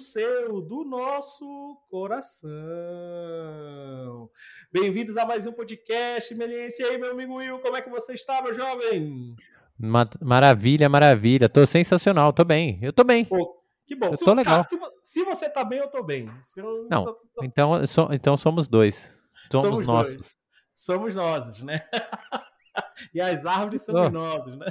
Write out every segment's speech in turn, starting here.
seu, do nosso coração. Bem-vindos a mais um podcast, Meliense. E aí, meu amigo Will, como é que você está, meu jovem? Maravilha, maravilha. Tô sensacional, tô bem. Eu tô bem. Pô, que bom. Eu se, tô legal. se, se, você tá bem, eu tô bem. Eu, não, tô, tô... Então, so, então somos dois. Somos, somos nossos. Dois. Somos nós, né? e as árvores são luminosas, né?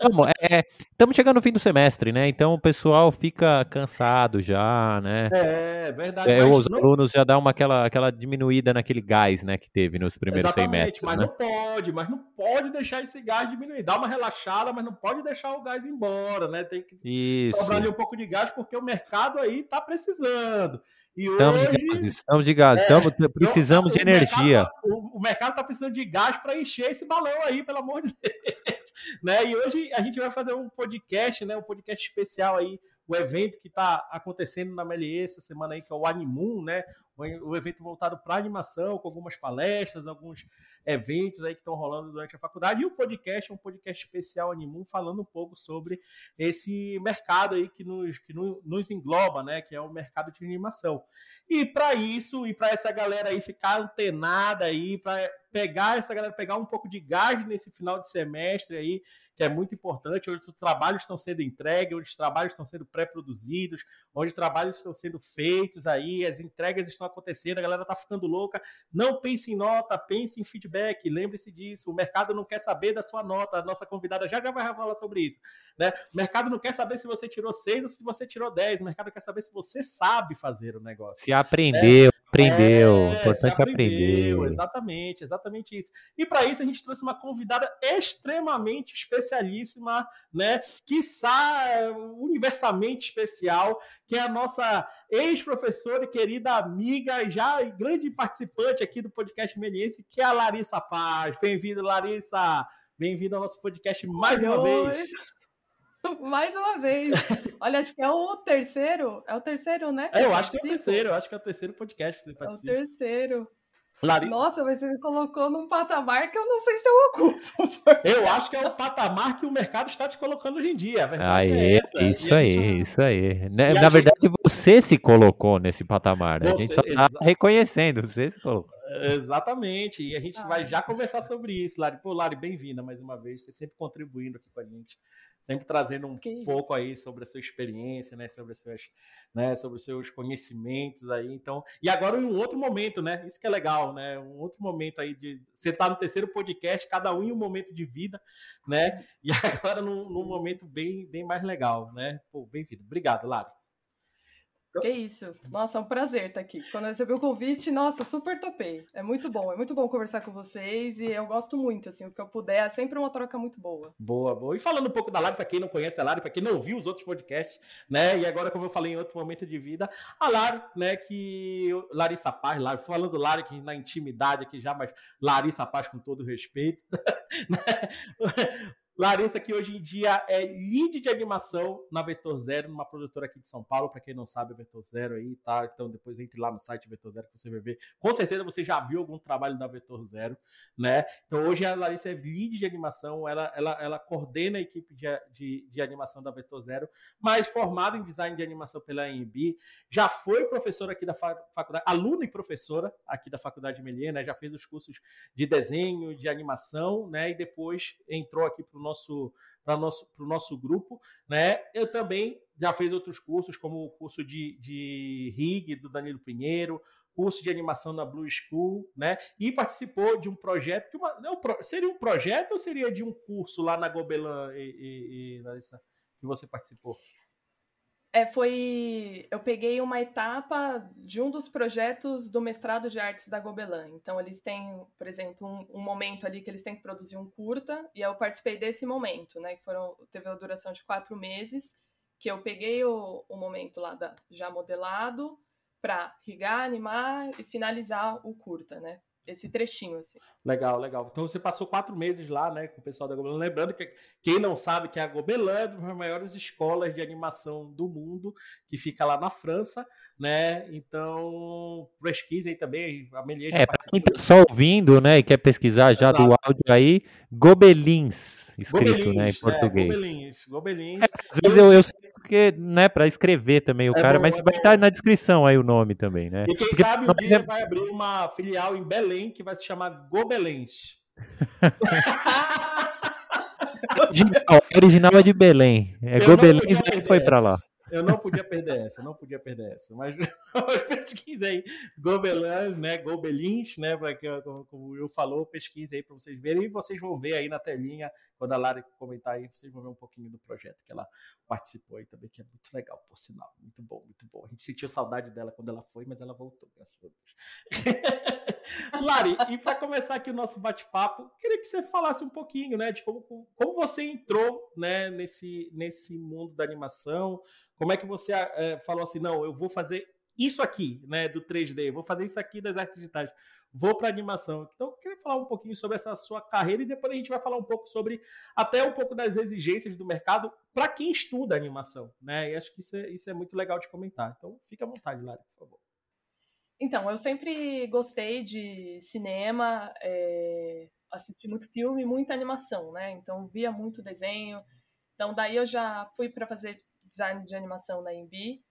Estamos é, chegando no fim do semestre, né? Então o pessoal fica cansado já, né? É, verdade. É, os não... alunos já dão uma, aquela, aquela diminuída naquele gás, né, que teve nos primeiros Exatamente, semestres. Mas né? não pode, mas não pode deixar esse gás diminuir. Dá uma relaxada, mas não pode deixar o gás embora, né? Tem que Isso. sobrar ali um pouco de gás, porque o mercado aí tá precisando. E estamos hoje, de gás, estamos de gás, é, estamos, precisamos então, de energia. Tá, o, o, mercado está precisando de gás para encher esse balão aí, pelo amor de Deus. Né? E hoje a gente vai fazer um podcast, né? um podcast especial aí, o evento que está acontecendo na Melier essa semana aí, que é o Animum, né? o evento voltado para animação, com algumas palestras, alguns eventos aí que estão rolando durante a faculdade. E o podcast é um podcast especial Animum, falando um pouco sobre esse mercado aí que nos, que nos engloba, né? Que é o mercado de animação. E para isso, e para essa galera aí ficar antenada aí, para pegar essa galera, pegar um pouco de gás nesse final de semestre aí, que é muito importante, onde os trabalhos estão sendo entregues, onde os trabalhos estão sendo pré-produzidos, onde os trabalhos estão sendo feitos aí, as entregas estão acontecendo, a galera está ficando louca. Não pense em nota, pense em feedback, lembre-se disso. O mercado não quer saber da sua nota, a nossa convidada já já vai falar sobre isso. Né? O mercado não quer saber se você tirou 6 ou se você tirou 10, o mercado quer saber se você sabe fazer o negócio. Se aprendeu, aprendeu. É, importante aprender. Exatamente, exatamente isso. E para isso a gente trouxe uma convidada extremamente especialíssima, né? Quiçá universalmente especial, que é a nossa ex-professora e querida amiga, já grande participante aqui do podcast Meliense, que é a Larissa Paz. Bem-vinda, Larissa! Bem-vinda ao nosso podcast mais Oi. uma vez. Mais uma vez. Olha, acho que é o terceiro. É o terceiro, né? É, eu acho que é o terceiro. Eu acho que é o terceiro podcast que você participa. É o terceiro. Lari... Nossa, mas você me colocou num patamar que eu não sei se eu ocupo. Porque... Eu acho que é o patamar que o mercado está te colocando hoje em dia. A verdade é. Isso aí, gente... isso aí. Na, na verdade, gente... você se colocou nesse patamar, né? Você... A gente só está reconhecendo, você se colocou. Exatamente. E a gente ah, vai já conversar sobre isso, Lari. Pô, Lari, bem-vinda mais uma vez. Você sempre contribuindo aqui com a gente, sempre trazendo um que pouco aí sobre a sua experiência, né? Sobre os seus, né? Sobre os seus conhecimentos aí. Então, e agora em um outro momento, né? Isso que é legal, né? Um outro momento aí de você tá no terceiro podcast, cada um em um momento de vida, né? E agora num, num momento bem, bem mais legal, né? Pô, bem-vindo. Obrigado, Lari. Que isso. Nossa, é um prazer estar aqui. Quando eu recebi o convite, nossa, super topei. É muito bom, é muito bom conversar com vocês e eu gosto muito, assim, o que eu puder, é sempre uma troca muito boa. Boa, boa. E falando um pouco da Lari, para quem não conhece a Lari, para quem não viu os outros podcasts, né? E agora, como eu falei em outro momento de vida, a Lari, né, que Larissa Paz, Lari, falando Lari que na intimidade aqui já, mas Larissa Paz com todo respeito, né? Larissa, que hoje em dia é lead de animação na Vetor Zero, numa produtora aqui de São Paulo. Para quem não sabe, a Vetor Zero aí, tá? Então depois entre lá no site Vetor Zero que você vai ver. Com certeza você já viu algum trabalho da Vetor Zero, né? Então hoje a Larissa é lead de animação, ela, ela, ela coordena a equipe de, de, de animação da Vetor Zero, mas formada em design de animação pela AMB, já foi professora aqui da faculdade, aluna e professora aqui da Faculdade Melier, né? Já fez os cursos de desenho, de animação, né? E depois entrou aqui para nosso para nosso, o nosso grupo, né? Eu também já fiz outros cursos, como o curso de, de RIG do Danilo Pinheiro, curso de animação na Blue School, né? E participou de um projeto, de uma, não, seria um projeto ou seria de um curso lá na Gobelin e, e, e que você participou? É, foi. Eu peguei uma etapa de um dos projetos do mestrado de artes da Gobelin. Então, eles têm, por exemplo, um, um, momento ali que eles têm que produzir um curta, e eu participei desse momento, né? Que foram, teve a duração de quatro meses, que eu peguei o, o momento lá da, já modelado para rigar, animar e finalizar o curta, né? Esse trechinho, assim. Legal, legal. Então você passou quatro meses lá, né, com o pessoal da Gobelin. Lembrando que quem não sabe que a Gobelin é uma das maiores escolas de animação do mundo, que fica lá na França, né? Então, pesquisem também. A é, para quem está só ouvindo, né, e quer pesquisar já Exato. do áudio aí, Gobelins, escrito, Gobelins, né, em português. É, Gobelins, Gobelins. É, às vezes eu, eu, porque, né, para escrever também o é cara, bom, mas é vai estar na descrição aí o nome também, né? E quem porque sabe o dia vai abrir uma filial em Belém que vai se chamar Gobelens. original, original é de Belém. É Gobelens que foi para lá. Eu não podia perder essa, não podia perder essa. Mas pesquisa aí, Gobelins, né? Gobelins, né? Que, como, como Will falou, pesquisa aí para vocês verem. E vocês vão ver aí na telinha, quando a Lara comentar aí, vocês vão ver um pouquinho do projeto que ela participou aí também, que é muito legal, por sinal. Muito bom, muito bom. A gente sentiu saudade dela quando ela foi, mas ela voltou, graças a Deus. Lari, e para começar aqui o nosso bate-papo, queria que você falasse um pouquinho, né, de como, como você entrou, né, nesse, nesse mundo da animação, como é que você é, falou assim, não, eu vou fazer isso aqui, né, do 3D, vou fazer isso aqui das artes digitais, vou para animação. Então, eu queria falar um pouquinho sobre essa sua carreira e depois a gente vai falar um pouco sobre até um pouco das exigências do mercado para quem estuda animação, né? E acho que isso é, isso é muito legal de comentar. Então, fica à vontade, Lari, por favor. Então, eu sempre gostei de cinema, é, assisti muito filme, muita animação, né? Então, via muito desenho. Então, daí eu já fui para fazer design de animação na Embi.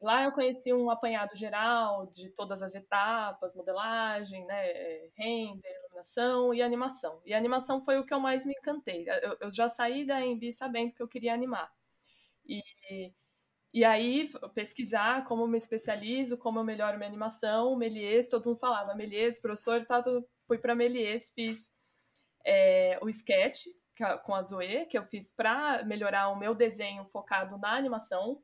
Lá eu conheci um apanhado geral de todas as etapas, modelagem, né, render, iluminação e animação. E a animação foi o que eu mais me encantei. Eu, eu já saí da Embi sabendo que eu queria animar. E, e aí, pesquisar como eu me especializo, como eu melhoro minha animação, Melies, todo mundo falava, Melies, professor, tá, fui para Melies, fiz é, o sketch, com a Zoe, que eu fiz para melhorar o meu desenho focado na animação.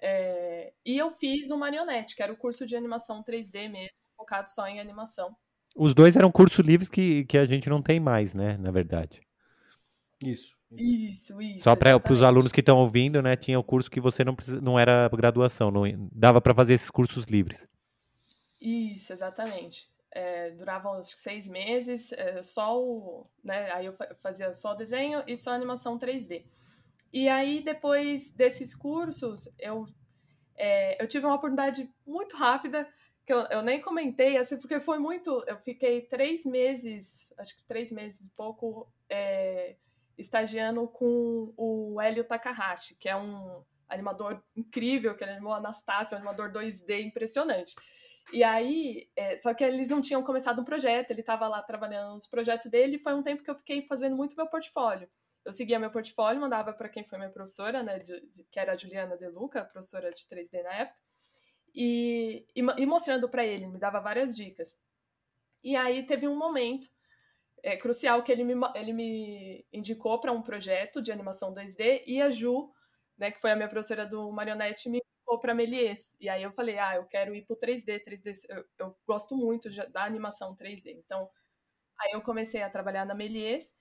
É, e eu fiz o Marionete, que era o curso de animação 3D mesmo, focado só em animação. Os dois eram cursos livres que, que a gente não tem mais, né? Na verdade. Isso. Isso, isso. Só para os alunos que estão ouvindo, né? Tinha o curso que você não, precisa, não era graduação, não dava para fazer esses cursos livres. Isso, exatamente é, duravam acho que seis meses, é, só o, né, aí eu fazia só desenho e só animação 3D. E aí depois desses cursos eu é, eu tive uma oportunidade muito rápida que eu, eu, nem comentei assim porque foi muito, eu fiquei três meses, acho que três meses e pouco é, estagiando com o Hélio Takahashi, que é um animador incrível, que ele animou Anastácia, um animador 2D impressionante. E aí, é, só que eles não tinham começado um projeto, ele estava lá trabalhando nos projetos dele, e foi um tempo que eu fiquei fazendo muito meu portfólio. Eu seguia meu portfólio, mandava para quem foi minha professora, né, de, de, que era a Juliana De Luca, professora de 3D na época, e, e, e mostrando para ele, me dava várias dicas. E aí teve um momento é, crucial que ele me, ele me indicou para um projeto de animação 2D, e a Ju, né, que foi a minha professora do Marionete, me ou para Melies. E aí eu falei, ah, eu quero ir pro 3D, 3D, eu, eu gosto muito da animação 3D. Então, aí eu comecei a trabalhar na Melies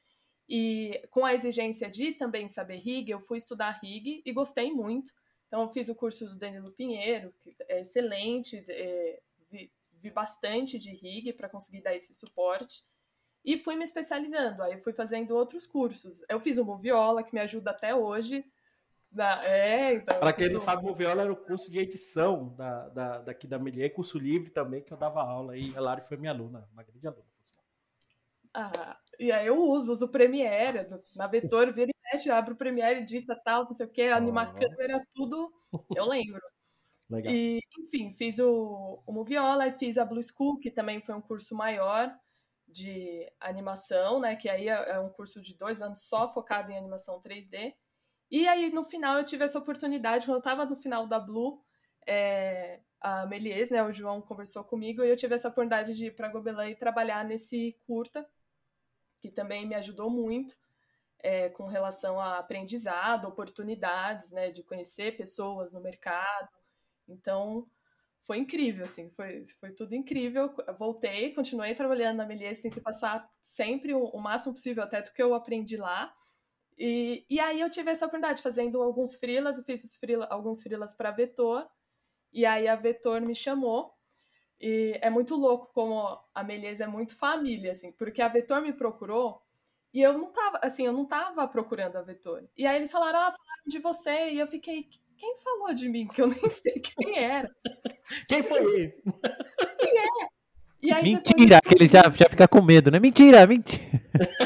e com a exigência de também saber rig, eu fui estudar rig e gostei muito. Então, eu fiz o curso do Danilo Pinheiro, que é excelente, é, vi, vi bastante de rig para conseguir dar esse suporte. E fui me especializando. Aí eu fui fazendo outros cursos. Eu fiz o Moviola, que me ajuda até hoje é, então. Para quem não sabe, o Viola era o curso de edição da, da, daqui da Melier, curso livre também, que eu dava aula. E a Lari foi minha aluna, uma grande aluna. Ah, e aí eu uso, uso o Premiere, na Vetor, vira e mexe, abro o Premiere, edita tal, não sei o que, animar oh. câmera, tudo, eu lembro. Legal. E, enfim, fiz o, o Moviola e fiz a Blue School, que também foi um curso maior de animação, né? Que aí é, é um curso de dois anos só focado em animação 3D. E aí, no final, eu tive essa oportunidade, quando eu estava no final da Blue, é, a Melies, né, o João conversou comigo, e eu tive essa oportunidade de ir para Gobelin e trabalhar nesse curta, que também me ajudou muito é, com relação a aprendizado, oportunidades, né, de conhecer pessoas no mercado. Então, foi incrível, assim, foi, foi tudo incrível. Voltei, continuei trabalhando na Melies, tentei passar sempre o, o máximo possível até do que eu aprendi lá. E, e aí eu tive essa oportunidade, fazendo alguns freelas, eu fiz freela, alguns freelas para Vetor, e aí a Vetor me chamou, e é muito louco como a Melies é muito família, assim, porque a Vetor me procurou, e eu não tava, assim, eu não tava procurando a Vetor. E aí eles falaram, ah, falaram de você, e eu fiquei, quem falou de mim? Que eu nem sei quem era. Quem foi ele? Quem é? Aí, mentira, que ele já, já fica com medo, né? Mentira, mentira.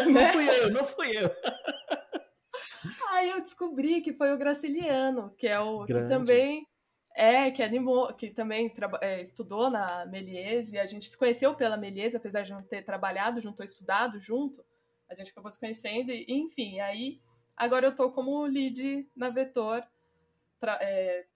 Não fui eu, não fui eu. Aí eu descobri que foi o Graciliano, que é o Grande. que também é, que animou, que também é, estudou na Melies, e a gente se conheceu pela Melies, apesar de não ter trabalhado junto ou estudado junto, a gente acabou se conhecendo, e, enfim, aí agora eu tô como lead na Vetor, tra é,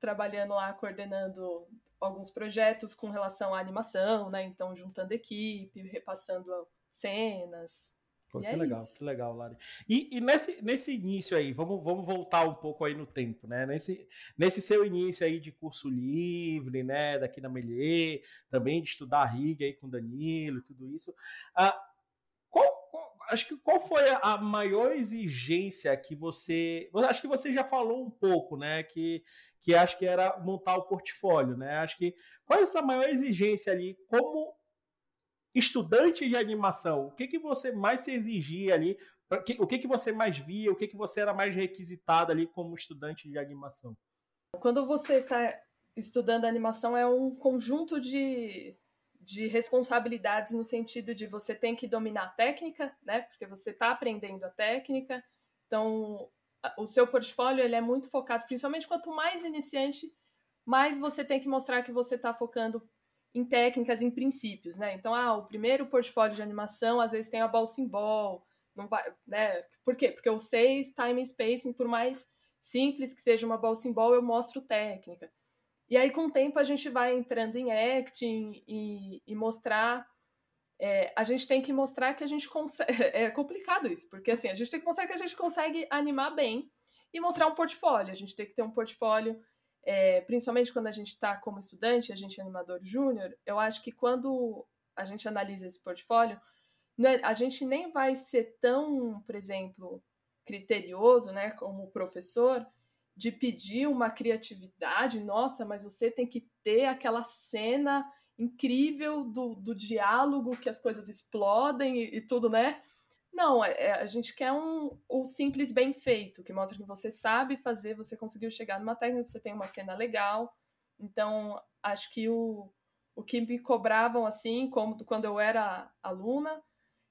trabalhando lá, coordenando alguns projetos com relação à animação, né? Então, juntando equipe, repassando cenas, Pô, que é legal, isso. que legal, Lari. E, e, nesse, nesse início aí, vamos, vamos voltar um pouco aí no tempo, né? Nesse, nesse seu início aí de curso livre, né? Daqui na Melier, também de estudar a RIG aí com Danilo e tudo isso. Ah, acho que qual foi a maior exigência que você. Acho que você já falou um pouco, né? Que, que acho que era montar o portfólio, né? Acho que qual é essa maior exigência ali? Como estudante de animação, o que, que você mais se exigia ali? O que, que você mais via? O que, que você era mais requisitado ali como estudante de animação? Quando você está estudando animação, é um conjunto de, de responsabilidades no sentido de você tem que dominar a técnica, né? Porque você está aprendendo a técnica. Então, o seu portfólio ele é muito focado, principalmente quanto mais iniciante, mais você tem que mostrar que você está focando em técnicas, em princípios, né? Então, ah, o primeiro portfólio de animação às vezes tem a ball não vai, né? Por quê? Porque eu sei time and spacing, por mais simples que seja uma ball eu mostro técnica. E aí, com o tempo, a gente vai entrando em acting e, e mostrar. É, a gente tem que mostrar que a gente consegue. É complicado isso, porque assim, a gente tem que mostrar que a gente consegue animar bem e mostrar um portfólio. A gente tem que ter um portfólio é, principalmente quando a gente está como estudante, a gente é animador júnior, eu acho que quando a gente analisa esse portfólio, é, a gente nem vai ser tão, por exemplo, criterioso, né, como professor, de pedir uma criatividade, nossa, mas você tem que ter aquela cena incrível do, do diálogo, que as coisas explodem e, e tudo, né? Não, é, é, a gente quer um, o simples bem feito, que mostra que você sabe fazer, você conseguiu chegar numa técnica, você tem uma cena legal. Então, acho que o, o que me cobravam assim, como quando eu era aluna,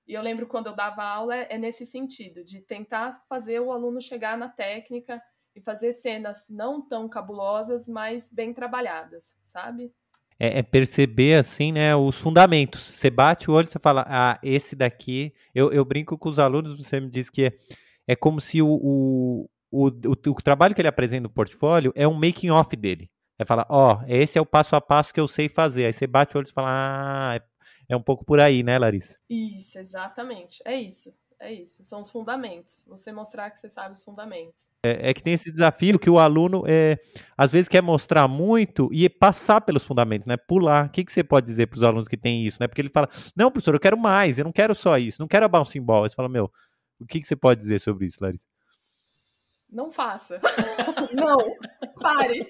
e eu lembro quando eu dava aula, é, é nesse sentido, de tentar fazer o aluno chegar na técnica e fazer cenas não tão cabulosas, mas bem trabalhadas, sabe? é, é, perceber assim, né, os fundamentos. Você bate o olho e você fala, ah, esse daqui. Eu, eu brinco com os alunos, você me diz que é, é como se o, o, o, o, o trabalho que ele apresenta no portfólio é um making off dele. É falar, ó, oh, esse é o passo a passo que eu sei fazer. Aí você bate o olho e fala, ah, é, é um pouco por aí, né, Larissa? Isso, exatamente. É isso. É isso, são os fundamentos. Você mostrar que você sabe os fundamentos. É, é que tem esse desafio que o aluno, é, às vezes, quer mostrar muito e passar pelos fundamentos, né? Pular. O que, que você pode dizer para os alunos que têm isso, né? Porque ele fala, não, professor, eu quero mais, eu não quero só isso, não quero a bouncing ball. Você fala, meu, o que, que você pode dizer sobre isso, Larissa? Não faça. não, pare.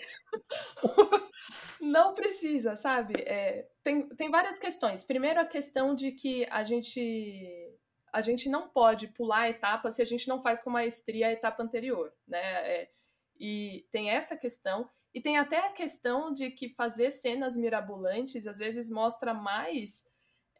não precisa, sabe? É, tem, tem várias questões. Primeiro, a questão de que a gente a gente não pode pular a etapa se a gente não faz com maestria a etapa anterior, né? É, e tem essa questão, e tem até a questão de que fazer cenas mirabolantes às vezes mostra mais.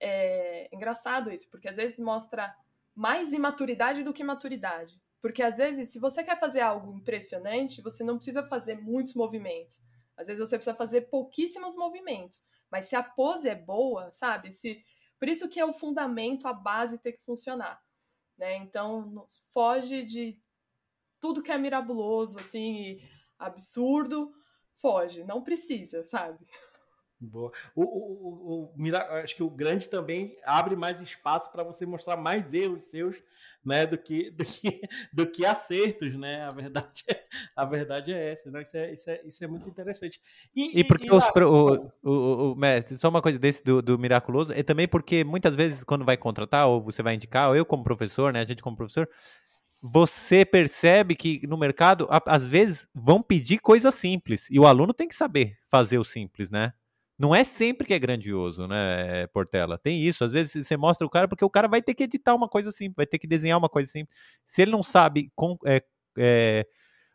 É, engraçado isso, porque às vezes mostra mais imaturidade do que maturidade. Porque às vezes, se você quer fazer algo impressionante, você não precisa fazer muitos movimentos. Às vezes você precisa fazer pouquíssimos movimentos. Mas se a pose é boa, sabe? Se por isso que é o fundamento, a base ter que funcionar. Né? Então, foge de tudo que é mirabuloso, assim, absurdo, foge, não precisa, sabe? Boa. O, o, o, o, acho que o grande também abre mais espaço para você mostrar mais erros seus, né, do que, do que, do que acertos, né? A verdade é, a verdade é essa. Né? Isso, é, isso, é, isso é muito interessante. E, e porque e, os, lá, o, o, o, mestre, só uma coisa desse do, do miraculoso, é também porque muitas vezes quando vai contratar, ou você vai indicar, ou eu como professor, né? A gente como professor, você percebe que no mercado, às vezes, vão pedir coisas simples. E o aluno tem que saber fazer o simples, né? Não é sempre que é grandioso, né, Portela? Tem isso. Às vezes você mostra o cara porque o cara vai ter que editar uma coisa simples, vai ter que desenhar uma coisa simples. Se ele não sabe, com, é, é,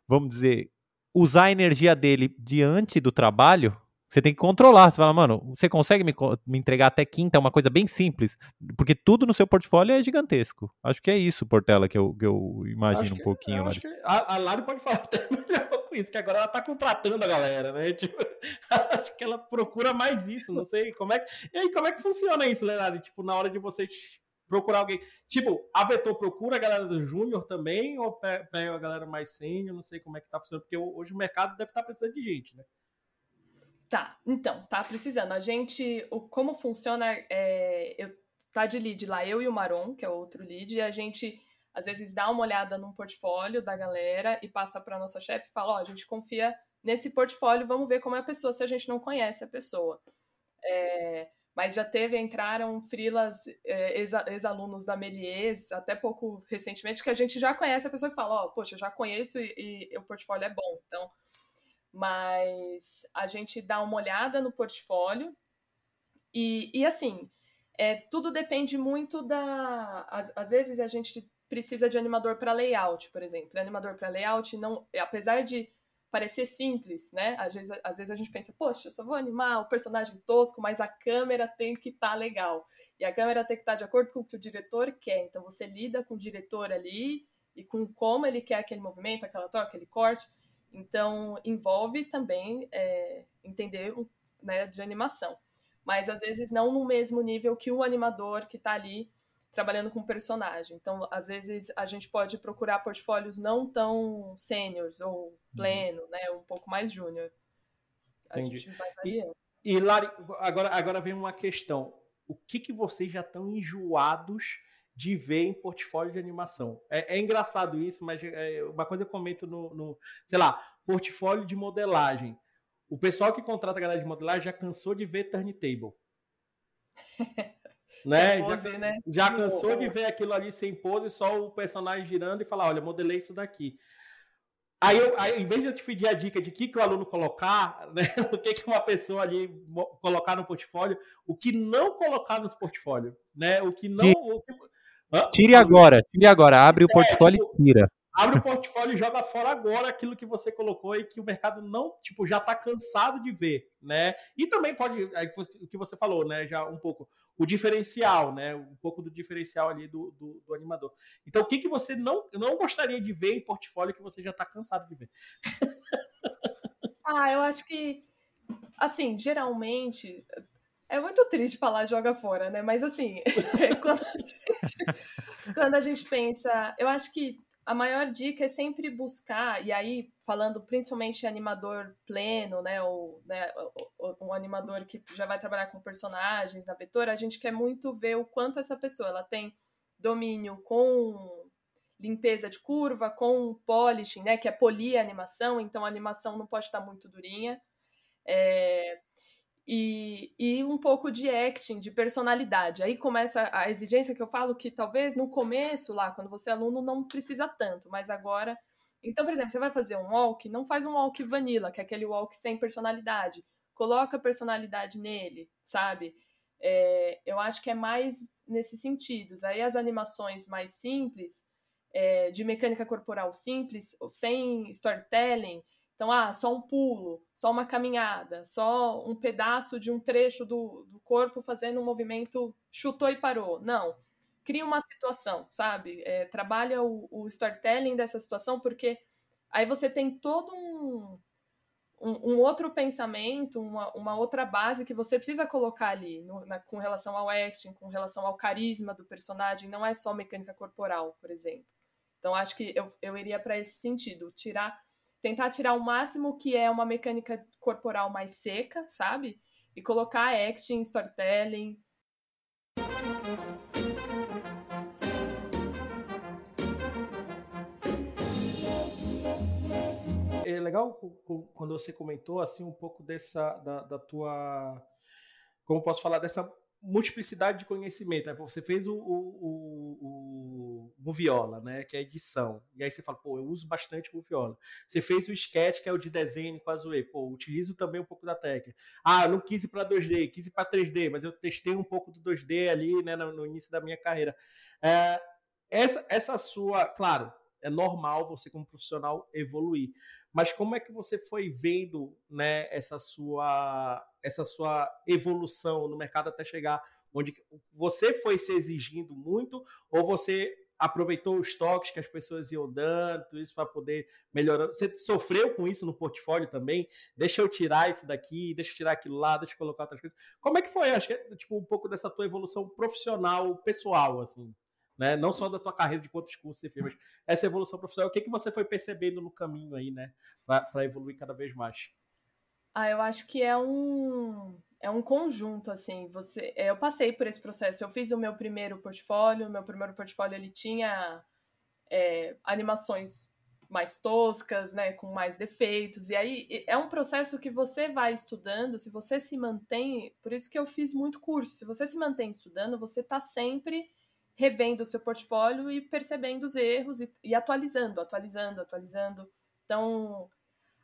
vamos dizer, usar a energia dele diante do trabalho, Você tem que controlar. Você fala, mano, você consegue me, me entregar até quinta é uma coisa bem simples? Porque tudo no seu portfólio é gigantesco. Acho que é isso, Portela, que eu, que eu imagino um pouquinho. acho que a, a Lari pode falar até melhor com isso, que agora ela tá contratando a galera, né? Tipo, acho que ela procura mais isso. Não sei como é que. E aí, como é que funciona isso, Leonardo? Tipo, na hora de vocês procurar alguém. Tipo, a Vetor procura a galera do Júnior também, ou pega a galera mais sênior? Não sei como é que tá funcionando, porque hoje o mercado deve estar tá precisando de gente, né? Tá, então, tá precisando. A gente, o, como funciona, é, eu, tá de lead lá, eu e o Maron, que é outro lead, e a gente às vezes dá uma olhada num portfólio da galera e passa para nossa chefe e fala, ó, oh, a gente confia nesse portfólio, vamos ver como é a pessoa, se a gente não conhece a pessoa. É, mas já teve, entraram frilas, é, ex-alunos da Melies, até pouco recentemente, que a gente já conhece a pessoa e fala, ó, oh, poxa, já conheço e, e o portfólio é bom, então mas a gente dá uma olhada no portfólio e, e assim, é, tudo depende muito da. Às, às vezes a gente precisa de animador para layout, por exemplo. Animador para layout, não, apesar de parecer simples, né? Às vezes, às vezes a gente pensa, poxa, eu só vou animar o personagem tosco, mas a câmera tem que estar tá legal. E a câmera tem que estar tá de acordo com o que o diretor quer. Então você lida com o diretor ali e com como ele quer aquele movimento, aquela troca, aquele corte. Então, envolve também é, entender né, de animação. Mas, às vezes, não no mesmo nível que o animador que está ali trabalhando com o personagem. Então, às vezes, a gente pode procurar portfólios não tão sêniores ou uhum. pleno, uhum. né, um pouco mais júnior. A Entendi. gente vai variando. E, e Lari, agora, agora vem uma questão. O que, que vocês já estão enjoados de ver em portfólio de animação. É, é engraçado isso, mas é, uma coisa eu comento no, no, sei lá, portfólio de modelagem. O pessoal que contrata a galera de modelagem já cansou de ver turntable. né? Pose, já, né? já cansou de ver aquilo ali sem pose, só o personagem girando e falar, olha, modelei isso daqui. Aí, eu, aí, em vez de eu te pedir a dica de que, que o aluno colocar, né, o que, que uma pessoa ali colocar no portfólio, o que não colocar no portfólio, né? O que não. O que, Tire agora, tire agora, abre o é, portfólio e tira. Abre o portfólio e joga fora agora aquilo que você colocou e que o mercado não, tipo, já está cansado de ver, né? E também pode, o que você falou, né? Já um pouco, o diferencial, né? Um pouco do diferencial ali do, do, do animador. Então, o que, que você não, não gostaria de ver em portfólio que você já está cansado de ver? ah, eu acho que, assim, geralmente, é muito triste falar joga fora, né? Mas assim, quando, a gente, quando a gente pensa, eu acho que a maior dica é sempre buscar, e aí falando principalmente animador pleno, né, ou né, um animador que já vai trabalhar com personagens na vetor, a gente quer muito ver o quanto essa pessoa ela tem domínio com limpeza de curva, com polishing, né, que é polir a animação, então a animação não pode estar muito durinha. É, e, e um pouco de acting, de personalidade. Aí começa a exigência que eu falo que talvez no começo, lá, quando você é aluno, não precisa tanto, mas agora. Então, por exemplo, você vai fazer um walk, não faz um walk vanilla, que é aquele walk sem personalidade. Coloca personalidade nele, sabe? É, eu acho que é mais nesses sentidos. Aí as animações mais simples, é, de mecânica corporal simples, sem storytelling, então, ah, só um pulo, só uma caminhada, só um pedaço de um trecho do, do corpo fazendo um movimento, chutou e parou. Não. Cria uma situação, sabe? É, trabalha o, o, storytelling dessa situação, porque aí você tem todo um, um, um outro pensamento, uma, uma, outra base que você precisa colocar ali, no, na, com relação ao acting, com relação ao carisma do personagem. Não é só mecânica corporal, por exemplo. Então, acho que eu, eu iria para esse sentido, tirar tentar tirar o máximo que é uma mecânica corporal mais seca, sabe? E colocar acting, storytelling. É legal quando você comentou assim um pouco dessa da, da tua como posso falar dessa multiplicidade de conhecimento. Você fez o, o, o, o Viola, né? Que é edição. E aí você fala, pô, eu uso bastante o Viola. Você fez o sketch, que é o de desenho com a Zoe. Pô, utilizo também um pouco da técnica. Ah, não quis ir para 2D, quis ir para 3D, mas eu testei um pouco do 2D ali, né? No, no início da minha carreira. É, essa, essa sua, claro, é normal você como profissional evoluir. mas como é que você foi vendo né, essa, sua, essa sua evolução no mercado até chegar onde você foi se exigindo muito ou você aproveitou os toques que as pessoas iam dando, tudo isso para poder melhorar. Você sofreu com isso no portfólio também? Deixa eu tirar isso daqui, deixa eu tirar aquilo lá, deixa eu colocar outras coisas. Como é que foi? Acho que é tipo um pouco dessa tua evolução profissional, pessoal, assim. Né? Não só da tua carreira de quantos cursos você fez, mas essa evolução profissional, o que, que você foi percebendo no caminho aí, né? Para evoluir cada vez mais. Ah, eu acho que é um é um conjunto, assim, você, é, eu passei por esse processo, eu fiz o meu primeiro portfólio, meu primeiro portfólio, ele tinha é, animações mais toscas, né, com mais defeitos, e aí é um processo que você vai estudando, se você se mantém, por isso que eu fiz muito curso, se você se mantém estudando, você está sempre revendo o seu portfólio e percebendo os erros e, e atualizando, atualizando, atualizando, então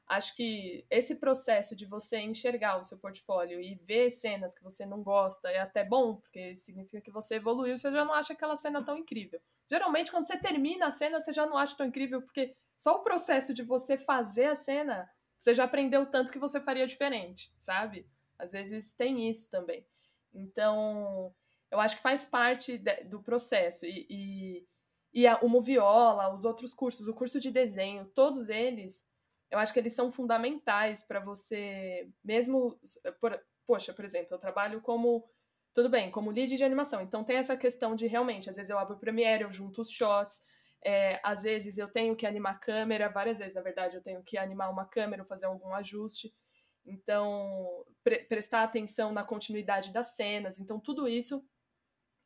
acho que esse processo de você enxergar o seu portfólio e ver cenas que você não gosta é até bom, porque significa que você evoluiu, você já não acha aquela cena tão incrível. Geralmente, quando você termina a cena, você já não acha tão incrível, porque só o processo de você fazer a cena, você já aprendeu tanto que você faria diferente, sabe? Às vezes tem isso também. Então, eu acho que faz parte de, do processo. E, e, e a, o Moviola, os outros cursos, o curso de desenho, todos eles eu acho que eles são fundamentais para você, mesmo. Por, poxa, por exemplo, eu trabalho como. Tudo bem, como lead de animação. Então tem essa questão de realmente, às vezes eu abro o Premiere, eu junto os shots, é, às vezes eu tenho que animar a câmera, várias vezes, na verdade, eu tenho que animar uma câmera, fazer algum ajuste. Então, pre prestar atenção na continuidade das cenas. Então, tudo isso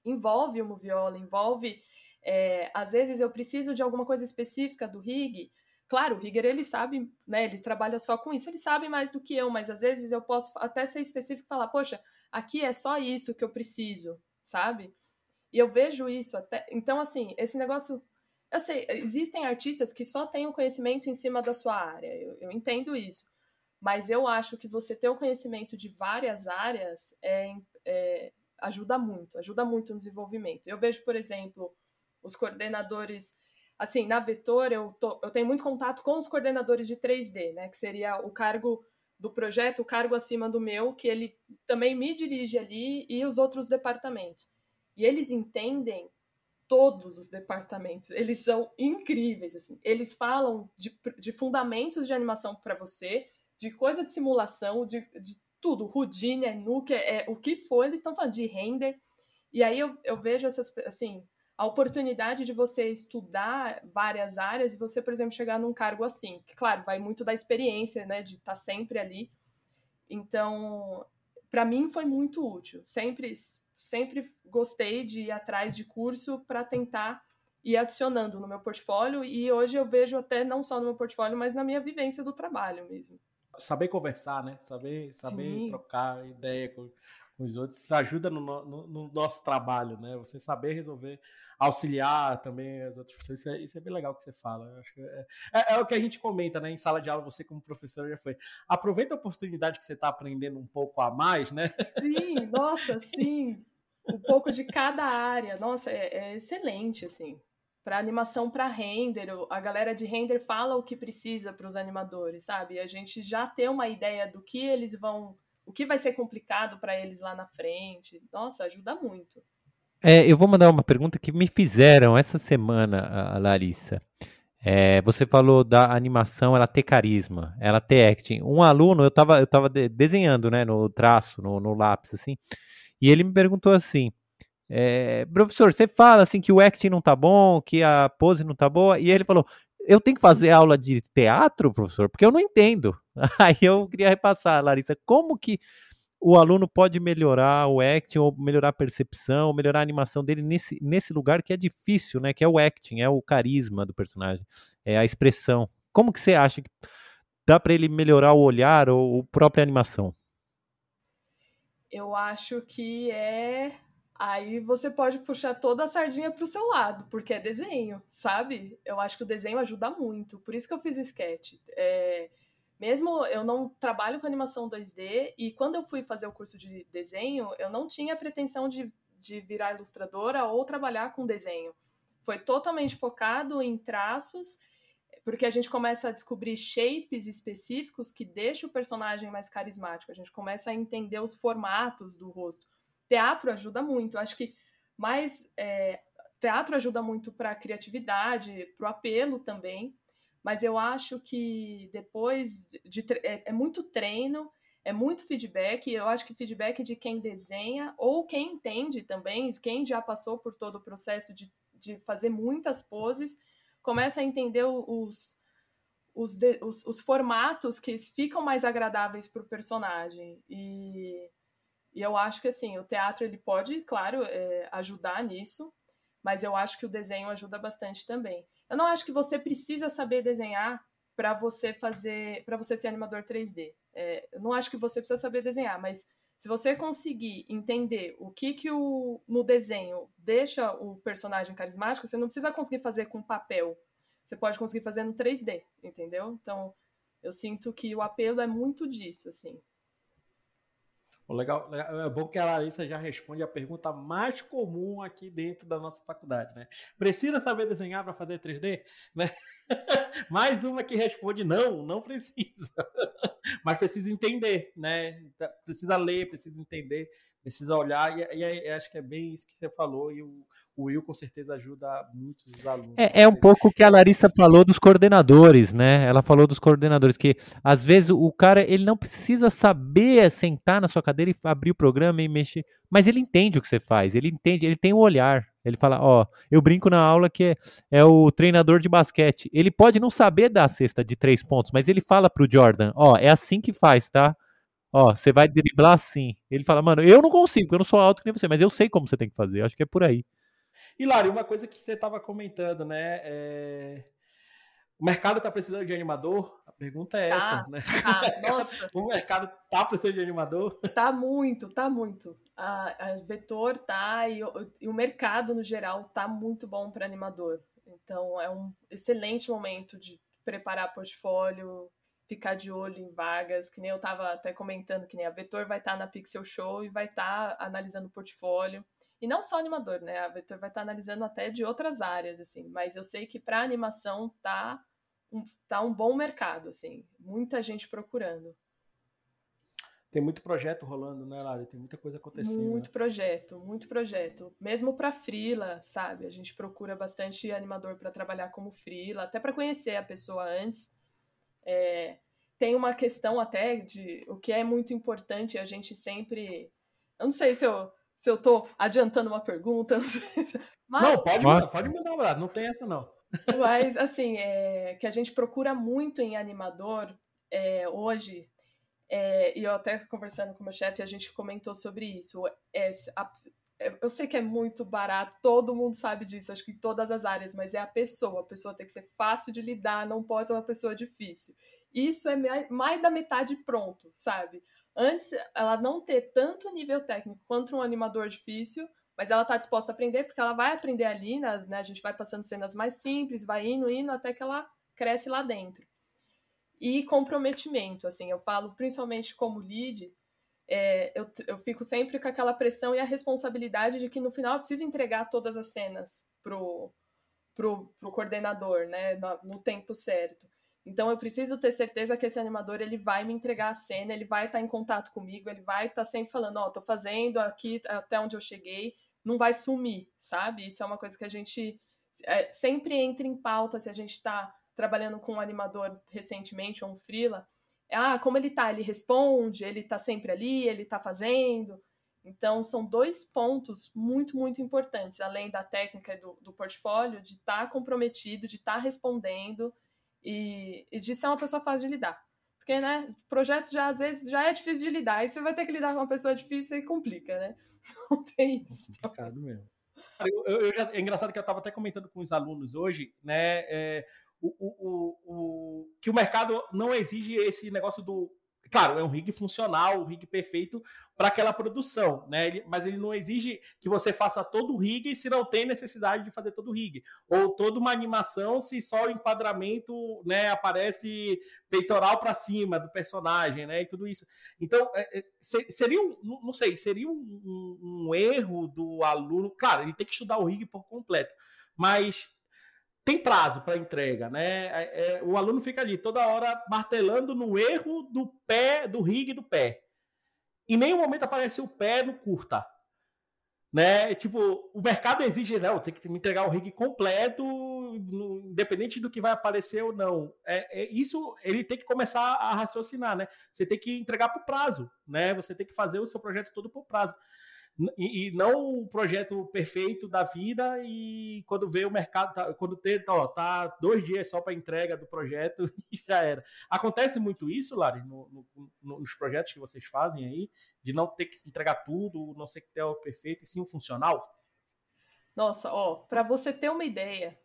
envolve o Moviola, envolve. É, às vezes eu preciso de alguma coisa específica do rig, Claro, o Rigger ele sabe, né? Ele trabalha só com isso, ele sabe mais do que eu, mas às vezes eu posso até ser específico e falar, poxa, aqui é só isso que eu preciso, sabe? E eu vejo isso até. Então, assim, esse negócio. Eu sei, existem artistas que só têm o conhecimento em cima da sua área, eu, eu entendo isso. Mas eu acho que você ter o conhecimento de várias áreas é, é, ajuda muito, ajuda muito no desenvolvimento. Eu vejo, por exemplo, os coordenadores assim, na Vetor eu, tô, eu tenho muito contato com os coordenadores de 3D, né? Que seria o cargo do projeto, o cargo acima do meu, que ele também me dirige ali e os outros departamentos. E eles entendem todos os departamentos. Eles são incríveis, assim. Eles falam de, de fundamentos de animação para você, de coisa de simulação, de, de tudo. Houdini, é Nuke, é, é o que for, eles estão falando de render. E aí eu, eu vejo essas, assim, a oportunidade de você estudar várias áreas e você, por exemplo, chegar num cargo assim. Que, claro, vai muito da experiência, né, de estar tá sempre ali. Então, para mim foi muito útil. Sempre, sempre gostei de ir atrás de curso para tentar ir adicionando no meu portfólio e hoje eu vejo até não só no meu portfólio, mas na minha vivência do trabalho mesmo. Saber conversar, né? Saber, saber trocar ideia com, com os outros, isso ajuda no, no, no, nosso trabalho, né? Você saber resolver, auxiliar também as outras pessoas, isso é, isso é bem legal que você fala. É, é, é, o que a gente comenta, né? Em sala de aula, você como professor já foi. Aproveita a oportunidade que você está aprendendo um pouco a mais, né? Sim, nossa, sim. Um pouco de cada área. Nossa, é, é excelente, assim. Para animação para render, a galera de render fala o que precisa para os animadores, sabe? A gente já ter uma ideia do que eles vão o que vai ser complicado para eles lá na frente. Nossa, ajuda muito. É, eu vou mandar uma pergunta que me fizeram essa semana, a Larissa. É, você falou da animação, ela ter carisma, ela ter acting. Um aluno, eu estava eu tava desenhando, né, no traço, no, no lápis, assim, e ele me perguntou assim, é, professor, você fala assim que o acting não tá bom, que a pose não tá boa, e ele falou, eu tenho que fazer aula de teatro, professor, porque eu não entendo. Aí eu queria repassar, Larissa, como que o aluno pode melhorar o acting, ou melhorar a percepção, ou melhorar a animação dele nesse, nesse lugar que é difícil, né? Que é o acting, é o carisma do personagem, é a expressão. Como que você acha que dá para ele melhorar o olhar ou a própria animação? Eu acho que é Aí você pode puxar toda a sardinha para o seu lado, porque é desenho, sabe? Eu acho que o desenho ajuda muito. Por isso que eu fiz o sketch. É, mesmo eu não trabalho com animação 2D, e quando eu fui fazer o curso de desenho, eu não tinha pretensão de, de virar ilustradora ou trabalhar com desenho. Foi totalmente focado em traços porque a gente começa a descobrir shapes específicos que deixam o personagem mais carismático. A gente começa a entender os formatos do rosto. Teatro ajuda muito. Acho que mais é, teatro ajuda muito para a criatividade, para o apelo também. Mas eu acho que depois de, de é, é muito treino é muito feedback, eu acho que feedback de quem desenha ou quem entende também, quem já passou por todo o processo de, de fazer muitas poses, começa a entender os, os, de, os, os formatos que ficam mais agradáveis para o personagem. E, e eu acho que assim, o teatro ele pode, claro, é, ajudar nisso, mas eu acho que o desenho ajuda bastante também. Eu não acho que você precisa saber desenhar para você fazer, para você ser animador 3D. É, eu não acho que você precisa saber desenhar, mas se você conseguir entender o que que o, no desenho deixa o personagem carismático, você não precisa conseguir fazer com papel. Você pode conseguir fazer no 3D, entendeu? Então, eu sinto que o apelo é muito disso, assim. Legal, é bom que a Larissa já responde a pergunta mais comum aqui dentro da nossa faculdade, né? Precisa saber desenhar para fazer 3D, né? Mais uma que responde não, não precisa. Mas precisa entender, né? Precisa ler, precisa entender, precisa olhar. E, e, acho que é bem isso que você falou. E o, o Will com certeza ajuda muitos alunos. É, é um pouco o que a Larissa falou dos coordenadores, né? Ela falou dos coordenadores, que às vezes o cara ele não precisa saber sentar na sua cadeira e abrir o programa e mexer, mas ele entende o que você faz, ele entende, ele tem o um olhar. Ele fala, ó, eu brinco na aula que é, é, o treinador de basquete. Ele pode não saber dar a cesta de três pontos, mas ele fala pro Jordan, ó, é assim que faz, tá? Ó, você vai driblar assim. Ele fala, mano, eu não consigo, eu não sou alto que nem você, mas eu sei como você tem que fazer. Acho que é por aí. E Lari, uma coisa que você estava comentando, né? É... O mercado está precisando de animador? A pergunta é tá, essa, né? Tá, nossa. o mercado está precisando de animador? Tá muito, tá muito. A, a Vetor tá e, e o mercado no geral tá muito bom para animador. Então é um excelente momento de preparar portfólio, ficar de olho em vagas, que nem eu estava até comentando, que nem a Vetor vai estar tá na Pixel Show e vai estar tá analisando o portfólio. E não só animador, né? A Vetor vai estar tá analisando até de outras áreas, assim. Mas eu sei que para animação tá um, tá um bom mercado, assim. Muita gente procurando. Tem muito projeto rolando, né, Lari? Tem muita coisa acontecendo. Muito né? projeto, muito projeto. Mesmo para frila, sabe? A gente procura bastante animador para trabalhar como frila, até para conhecer a pessoa antes. É, tem uma questão até de o que é muito importante a gente sempre. Eu não sei se eu se eu tô adiantando uma pergunta. Mas... Não, pode, mandar, pode mandar um abraço, não tem essa não. Mas, assim, é, que a gente procura muito em animador é, hoje, é, e eu até conversando com o meu chefe, a gente comentou sobre isso. É, a, eu sei que é muito barato, todo mundo sabe disso, acho que em todas as áreas, mas é a pessoa. A pessoa tem que ser fácil de lidar, não pode ser uma pessoa difícil. Isso é mais da metade pronto, sabe? antes ela não ter tanto nível técnico quanto um animador difícil, mas ela está disposta a aprender porque ela vai aprender ali, né, né, a gente vai passando cenas mais simples, vai indo, indo até que ela cresce lá dentro. E comprometimento, assim, eu falo principalmente como lead, é, eu, eu fico sempre com aquela pressão e a responsabilidade de que no final eu preciso entregar todas as cenas pro, pro, pro coordenador, né, no, no tempo certo. Então eu preciso ter certeza que esse animador ele vai me entregar a cena, ele vai estar em contato comigo, ele vai estar sempre falando, ó, oh, tô fazendo aqui até onde eu cheguei, não vai sumir, sabe? Isso é uma coisa que a gente é, sempre entra em pauta se a gente está trabalhando com um animador recentemente ou um freela. Ah, como ele tá? Ele responde, ele tá sempre ali, ele tá fazendo. Então, são dois pontos muito, muito importantes, além da técnica do, do portfólio, de estar tá comprometido, de estar tá respondendo e, e de ser uma pessoa fácil de lidar. Porque, né, projeto já às vezes já é difícil de lidar, e você vai ter que lidar com uma pessoa difícil e complica, né? Não tem isso. É complicado mesmo. Eu, eu, já, é engraçado que eu estava até comentando com os alunos hoje, né? É, o, o, o, que o mercado não exige esse negócio do Claro, é um rig funcional, um rig perfeito para aquela produção, né? Ele, mas ele não exige que você faça todo o rig se não tem necessidade de fazer todo o rig. Ou toda uma animação se só o enquadramento né, aparece peitoral para cima do personagem, né? E tudo isso. Então, é, é, seria um, não sei, seria um, um, um erro do aluno. Claro, ele tem que estudar o rig por completo, mas tem prazo para entrega, né? É, é, o aluno fica ali toda hora martelando no erro do pé, do rig do pé. Em nenhum momento aparece o pé no curta. Né? Tipo, o mercado exige, não, tem que me entregar o rig completo, no, independente do que vai aparecer ou não. É, é, isso ele tem que começar a raciocinar, né? Você tem que entregar por prazo, né? Você tem que fazer o seu projeto todo por prazo. E, e, não o projeto perfeito da vida e quando vê o mercado, tá, quando tem, ó, tá dois dias só para entrega do projeto e já era. Acontece muito isso, Lari, no, no, nos projetos que vocês fazem aí, de não ter que entregar tudo, não ser que tenha o perfeito e sim o funcional? Nossa, ó, para você ter uma ideia,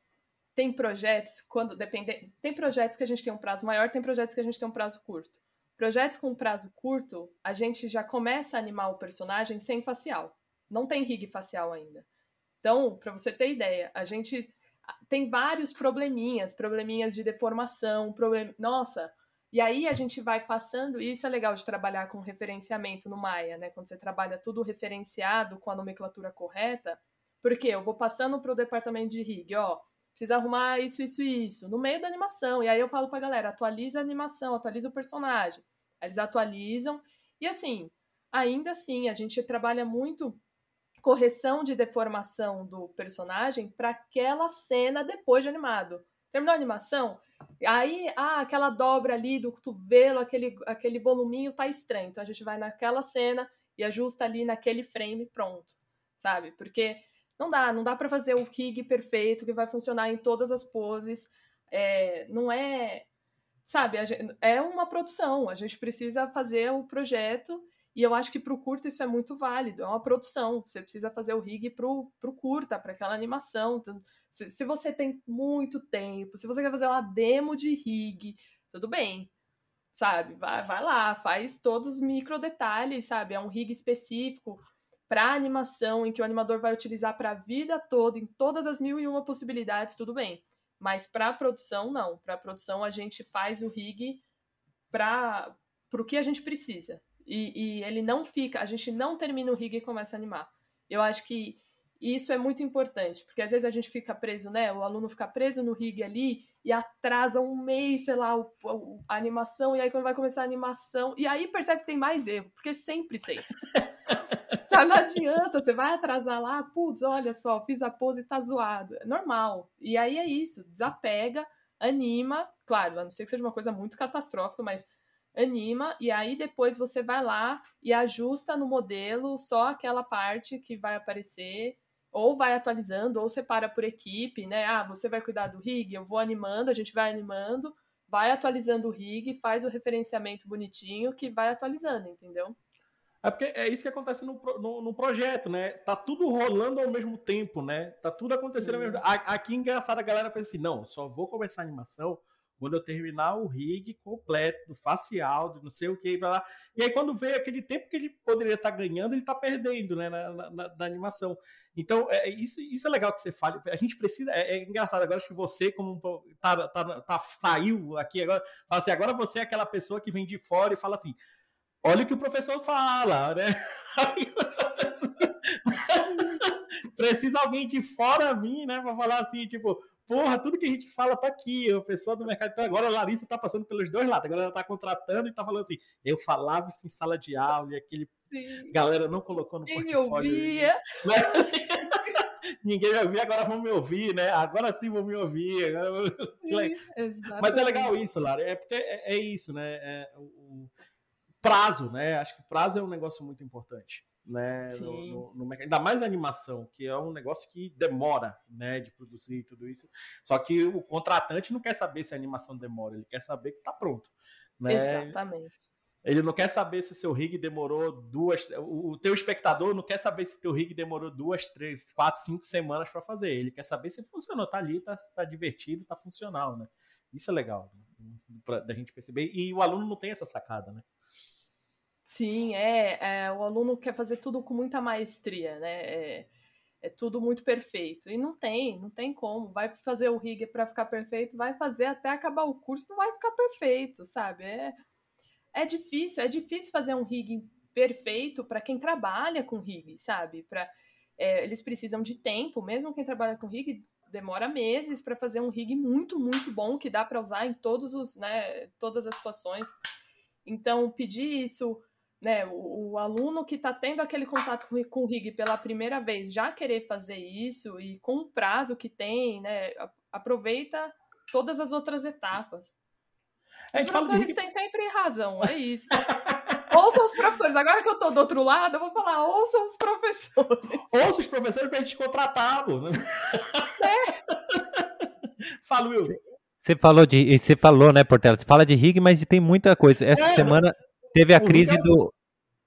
tem projetos quando depende, tem projetos que a gente tem um prazo maior, tem projetos que a gente tem um prazo curto. Projetos com prazo curto, a gente já começa a animar o personagem sem facial. Não tem rig facial ainda. Então, para você ter ideia, a gente tem vários probleminhas, probleminhas de deformação, problem... nossa. E aí a gente vai passando, e isso é legal de trabalhar com referenciamento no Maia, né? Quando você trabalha tudo referenciado com a nomenclatura correta, porque eu vou passando para o departamento de rig, ó, precisa arrumar isso, isso e isso, no meio da animação. E aí eu falo pra galera, atualiza a animação, atualiza o personagem. Eles atualizam. E assim, ainda assim, a gente trabalha muito correção de deformação do personagem para aquela cena depois de animado. Terminou a animação? Aí, ah, aquela dobra ali do cotovelo, aquele, aquele voluminho tá estranho. Então a gente vai naquela cena e ajusta ali naquele frame pronto, sabe? Porque não dá, não dá para fazer o rig perfeito que vai funcionar em todas as poses. É, não é sabe, gente, é uma produção, a gente precisa fazer o projeto e eu acho que para o curta isso é muito válido, é uma produção, você precisa fazer o rig para o curta, para aquela animação. Então, se, se, você tem muito tempo, se você quer fazer uma demo de rig, tudo bem, sabe? Vai, vai lá, faz todos os micro detalhes, sabe? É um rig específico para animação, em que o animador vai utilizar para a vida toda, em todas as mil e uma possibilidades, tudo bem. Mas para a produção, não. Para a produção, a gente faz o rig para o que a gente precisa. E, e, ele não fica, a gente não termina o rig e começa a animar. Eu acho que isso é muito importante, porque às vezes a gente fica preso, né? O aluno fica preso no rig ali e atrasa um mês, sei lá, a animação, e aí quando vai começar a animação, e aí percebe que tem mais erro, porque sempre tem. Sabe, não adianta, você vai atrasar lá, putz, olha só, fiz a pose e tá zoado. É normal. E aí é isso, desapega, anima, claro, a não ser que seja uma coisa muito catastrófica, mas anima, e aí depois você vai lá e ajusta no modelo só aquela parte que vai aparecer, ou vai atualizando, ou separa por equipe, né? Ah, você vai cuidar do rig, eu vou animando, a gente vai animando, vai atualizando o rig, faz o referenciamento bonitinho que vai atualizando, entendeu? É porque é isso que acontece no, no, no, projeto, né? Tá tudo rolando ao mesmo tempo, né? Tá tudo acontecendo Sim. ao mesmo tempo. Aqui, engraçado, a galera pensa assim, não, só vou começar a animação quando eu terminar o rig completo, do facial, do não sei o que, lá. E aí, quando vê aquele tempo que ele poderia estar tá ganhando, ele está perdendo, né, na, na, na, animação. Então, é, isso, isso é legal que você fale. A gente precisa. É, é engraçado agora que você, como tá, tá, tá, saiu aqui agora, fala assim, agora você é aquela pessoa que vem de fora e fala assim olha o que o professor fala, né? Precisa alguém de fora vir, né, para falar assim, tipo, porra, tudo que a gente fala tá aqui, o pessoal do mercado. Então agora a Larissa tá passando pelos dois lados, agora ela tá contratando e tá falando assim, eu falava isso em sala de aula e aquele Sim. galera não colocou no Ninguém portfólio. Ouvia. Né? Ninguém vai ouvir, agora vão me ouvir, né? Agora sim vão me ouvir. Sim, Mas é legal isso, Lara, é porque é, é isso, né? É, o, prazo, né? Acho que prazo é um negócio muito importante. Né, no, no, no, ainda mais na animação, que é um negócio que demora né, de produzir tudo isso. Só que o contratante não quer saber se a animação demora, ele quer saber que está pronto. Né? Exatamente. Ele não quer saber se o seu rig demorou duas. O teu espectador não quer saber se o teu rig demorou duas, três, quatro, cinco semanas para fazer. Ele quer saber se funcionou, tá ali, tá, tá divertido, tá funcional, né? Isso é legal né? pra, da gente perceber. E o aluno não tem essa sacada, né? Sim, é, é, o aluno quer fazer tudo com muita maestria, né? É, é, tudo muito perfeito. E não tem, não tem como. Vai fazer o rig para ficar perfeito, vai fazer até acabar o curso, não vai ficar perfeito, sabe? É, é difícil, é difícil fazer um rig perfeito para quem trabalha com rig, sabe? Pra, é, eles precisam de tempo, mesmo quem trabalha com rig demora meses para fazer um rig muito, muito bom que dá para usar em todos os, né, todas as situações. Então, pedir isso, né, o, o aluno que está tendo aquele contato com, com o rig pela primeira vez já querer fazer isso e com o prazo que tem, né, aproveita todas as outras etapas. Os professores têm sempre razão, é isso. ouçam os professores. Agora que eu tô do outro lado, eu vou falar, ouçam os professores. Ouçam os professores pra gente contratar, né? É. Fala, Will. Você falou de. Você falou, né, Portela? Você fala de rig, mas tem muita coisa. Essa é, semana teve a crise do.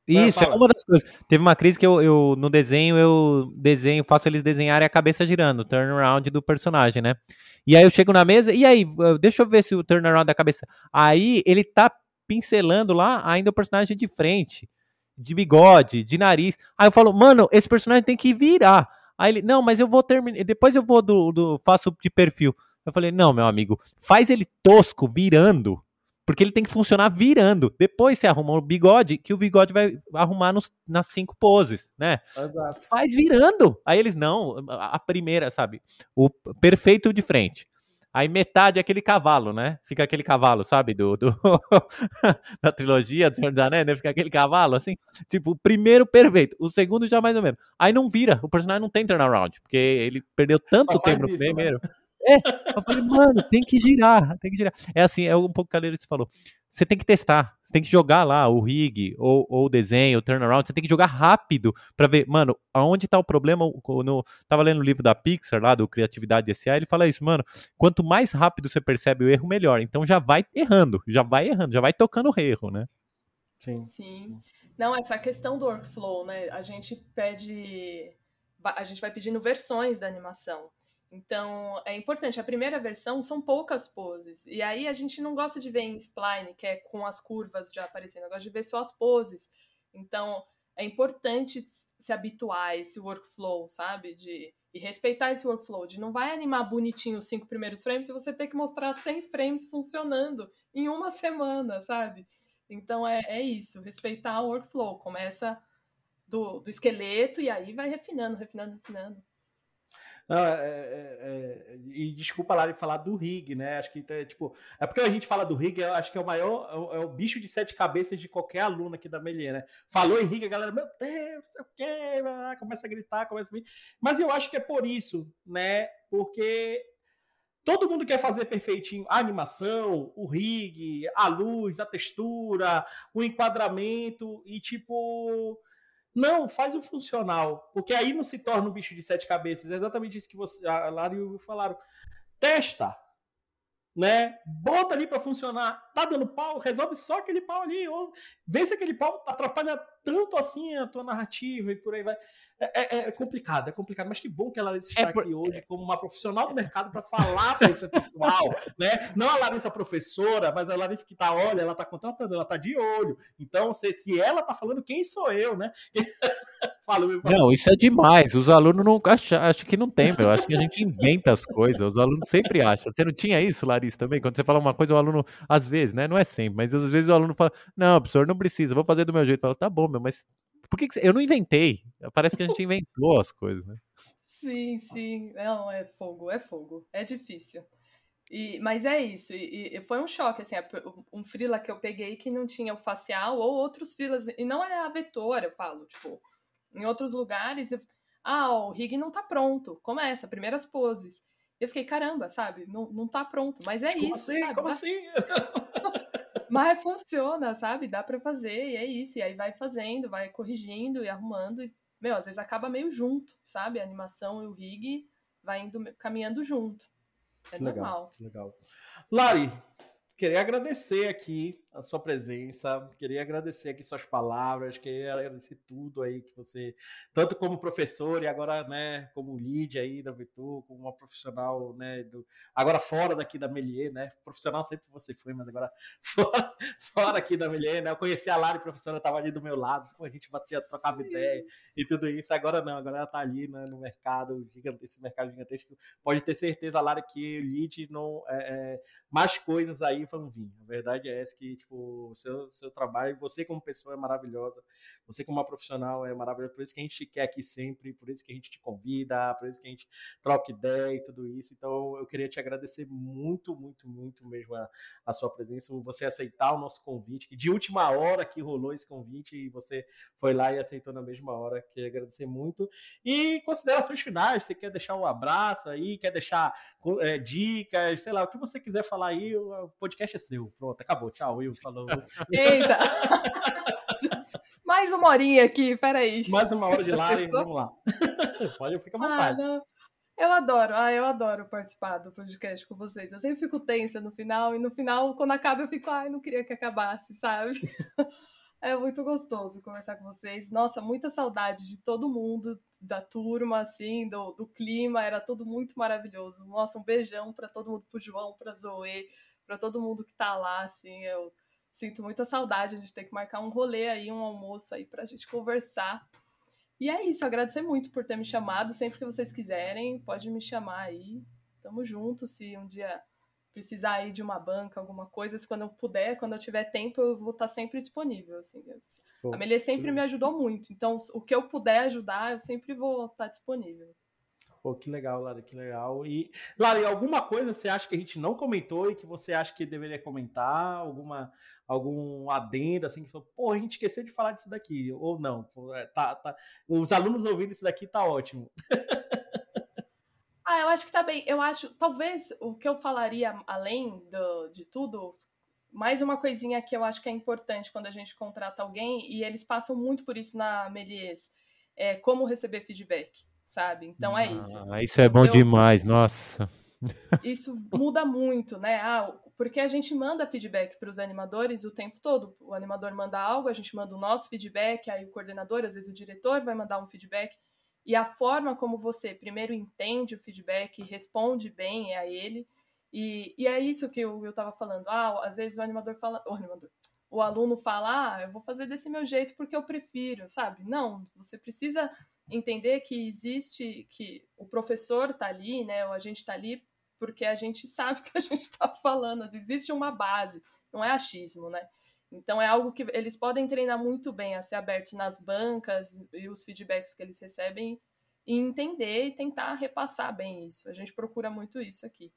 Isso, é uma das coisas. Teve uma crise que eu, eu, no desenho, eu desenho, faço eles desenharem a cabeça girando, o turnaround do personagem, né? E aí eu chego na mesa, e aí, deixa eu ver se o turnaround da cabeça. Aí ele tá pincelando lá ainda o personagem de frente, de bigode, de nariz. Aí eu falo, mano, esse personagem tem que virar. Aí ele, não, mas eu vou terminar, depois eu vou do, do, faço de perfil. Eu falei, não, meu amigo, faz ele tosco, virando, porque ele tem que funcionar virando. Depois você arruma o bigode, que o bigode vai arrumar nos, nas cinco poses, né? Exato. Faz virando. Aí eles, não, a primeira, sabe? O perfeito de frente. Aí metade é aquele cavalo, né? Fica aquele cavalo, sabe? Do, do da trilogia do Senhor dos Anéis, né? Fica aquele cavalo, assim. Tipo, o primeiro perfeito, o segundo já mais ou menos. Aí não vira, o personagem não tem turnaround, porque ele perdeu tanto tempo no primeiro. Né? É, eu falei, mano, tem que girar, tem que girar. É assim, é um pouco que a você falou. Você tem que testar, você tem que jogar lá o rig, ou, ou o desenho, o turnaround, você tem que jogar rápido para ver, mano, aonde tá o problema. No, tava lendo o livro da Pixar lá, do Criatividade SA, ele fala isso, mano, quanto mais rápido você percebe o erro, melhor. Então já vai errando, já vai errando, já vai tocando o erro, né? Sim. Sim. Não, essa questão do workflow, né? A gente pede. A gente vai pedindo versões da animação. Então, é importante. A primeira versão são poucas poses. E aí a gente não gosta de ver em spline, que é com as curvas já aparecendo. Eu gosto de ver só as poses. Então, é importante se habituar a esse workflow, sabe? De e respeitar esse workflow, de não vai animar bonitinho os cinco primeiros frames e você ter que mostrar 100 frames funcionando em uma semana, sabe? Então é, é isso, respeitar o workflow. Começa do, do esqueleto e aí vai refinando, refinando, refinando. Não, é, é, é, e desculpa lá de falar do Rig, né? Acho que é tipo. É porque a gente fala do Rig, acho que é o maior, é o, é o, bicho de sete cabeças de qualquer aluno aqui da Melier, né? Falou em Rig, a galera, meu Deus, sei o quê, começa a gritar, começa a vir. Mas eu acho que é por isso, né? Porque todo mundo quer fazer perfeitinho a animação, o rig, a luz, a textura, o enquadramento e tipo não, faz o funcional, porque aí não se torna um bicho de sete cabeças. É exatamente isso que você, a Lara e o falaram. Testa, né? Bota ali para funcionar. Tá dando pau, resolve só aquele pau ali. Ou se aquele pau atrapalha tanto assim a tua narrativa e por aí vai. É, é, é complicado, é complicado. Mas que bom que a Larissa está é por... aqui hoje como uma profissional do mercado para falar para esse pessoal, né? Não a Larissa professora, mas a Larissa que tá, olha, ela tá contratando, ela tá de olho. Então, se, se ela tá falando, quem sou eu, né? Fala, meu não, isso é demais. Os alunos não acham, acho que não tem, meu. Acho que a gente inventa as coisas. Os alunos sempre acham. Você não tinha isso, Larissa, também? Quando você fala uma coisa, o aluno, às vezes, né? Não é sempre, mas às vezes o aluno fala: Não, professor, não precisa, vou fazer do meu jeito. Fala, tá bom, meu, mas por que, que eu não inventei? Parece que a gente inventou as coisas, né? Sim, sim. Não, é fogo, é fogo. É difícil. E, mas é isso, e, e, foi um choque, assim, um frila que eu peguei que não tinha o facial, ou outros frilas, e não é a vetor, eu falo, tipo, em outros lugares, eu, ah, o rig não tá pronto. Começa, primeiras poses. Eu fiquei, caramba, sabe? Não, não tá pronto. Mas é Como isso, assim? sabe? Como assim? mas funciona, sabe? Dá para fazer, e é isso. E aí vai fazendo, vai corrigindo e arrumando. E, meu, às vezes acaba meio junto, sabe? A animação e o rig vai indo caminhando junto. É normal. Legal, legal. Lari, queria agradecer aqui a sua presença, queria agradecer aqui suas palavras, queria agradecer tudo aí que você, tanto como professor e agora, né, como lead aí da Vitu, como uma profissional, né, do, agora fora daqui da Melier, né, profissional sempre você foi, mas agora fora, fora aqui da Melier, né, eu conheci a Lari, professora, estava ali do meu lado, a gente batia, trocava Sim. ideia e tudo isso, agora não, agora ela tá ali né, no mercado, esse mercado gigantesco, pode ter certeza, Lari, que lead não, é, é, mais coisas aí vão vir, a verdade é essa que, tipo, seu, seu trabalho. Você, como pessoa, é maravilhosa. Você, como uma profissional, é maravilhosa. Por isso que a gente quer aqui sempre, por isso que a gente te convida, por isso que a gente troca ideia e tudo isso. Então, eu queria te agradecer muito, muito, muito mesmo a, a sua presença, você aceitar o nosso convite, que de última hora que rolou esse convite e você foi lá e aceitou na mesma hora. Queria agradecer muito. E considerações finais, você quer deixar um abraço aí, quer deixar é, dicas, sei lá, o que você quiser falar aí, o podcast é seu. Pronto, acabou. Tchau, Will. Falou. Eita! Mais uma horinha aqui, peraí. Mais uma hora de live, vamos lá. Pode, fica à ah, vontade. Ah, eu adoro, ah, eu adoro participar do podcast com vocês. Eu sempre fico tensa no final, e no final, quando acaba, eu fico, ai, não queria que acabasse, sabe? É muito gostoso conversar com vocês. Nossa, muita saudade de todo mundo, da turma, assim, do, do clima, era tudo muito maravilhoso. Nossa, um beijão para todo mundo, pro João, pra Zoe, para todo mundo que tá lá, assim, eu sinto muita saudade de ter que marcar um rolê aí, um almoço aí pra gente conversar. E é isso, agradecer muito por ter me chamado. Sempre que vocês quiserem, pode me chamar aí. Tamo junto. Se um dia precisar aí de uma banca, alguma coisa, se quando eu puder, quando eu tiver tempo, eu vou estar sempre disponível. Assim. Pô, a Melia sempre me ajudou muito. Então, o que eu puder ajudar, eu sempre vou estar disponível. Pô, que legal, Lara, que legal. E, Lara, alguma coisa você acha que a gente não comentou e que você acha que deveria comentar? Alguma, algum adendo, assim, que falou, pô, a gente esqueceu de falar disso daqui, ou não? É, tá, tá, os alunos ouvindo isso daqui tá ótimo. ah, eu acho que tá bem. Eu acho, talvez o que eu falaria além do, de tudo, mais uma coisinha que eu acho que é importante quando a gente contrata alguém, e eles passam muito por isso na Melies, é como receber feedback sabe? Então é isso. Ah, isso é bom demais, nossa. Isso muda muito, né? Ah, porque a gente manda feedback para os animadores o tempo todo. O animador manda algo, a gente manda o nosso feedback, aí o coordenador, às vezes o diretor vai mandar um feedback. E a forma como você primeiro entende o feedback, responde bem a ele. E, e é isso que eu estava falando. Ah, às vezes o animador fala. O animador. O aluno fala, ah, eu vou fazer desse meu jeito porque eu prefiro, sabe? Não, você precisa entender que existe, que o professor está ali, né, ou a gente está ali porque a gente sabe que a gente está falando, existe uma base, não é achismo, né? Então é algo que eles podem treinar muito bem a ser abertos nas bancas e os feedbacks que eles recebem e entender e tentar repassar bem isso. A gente procura muito isso aqui.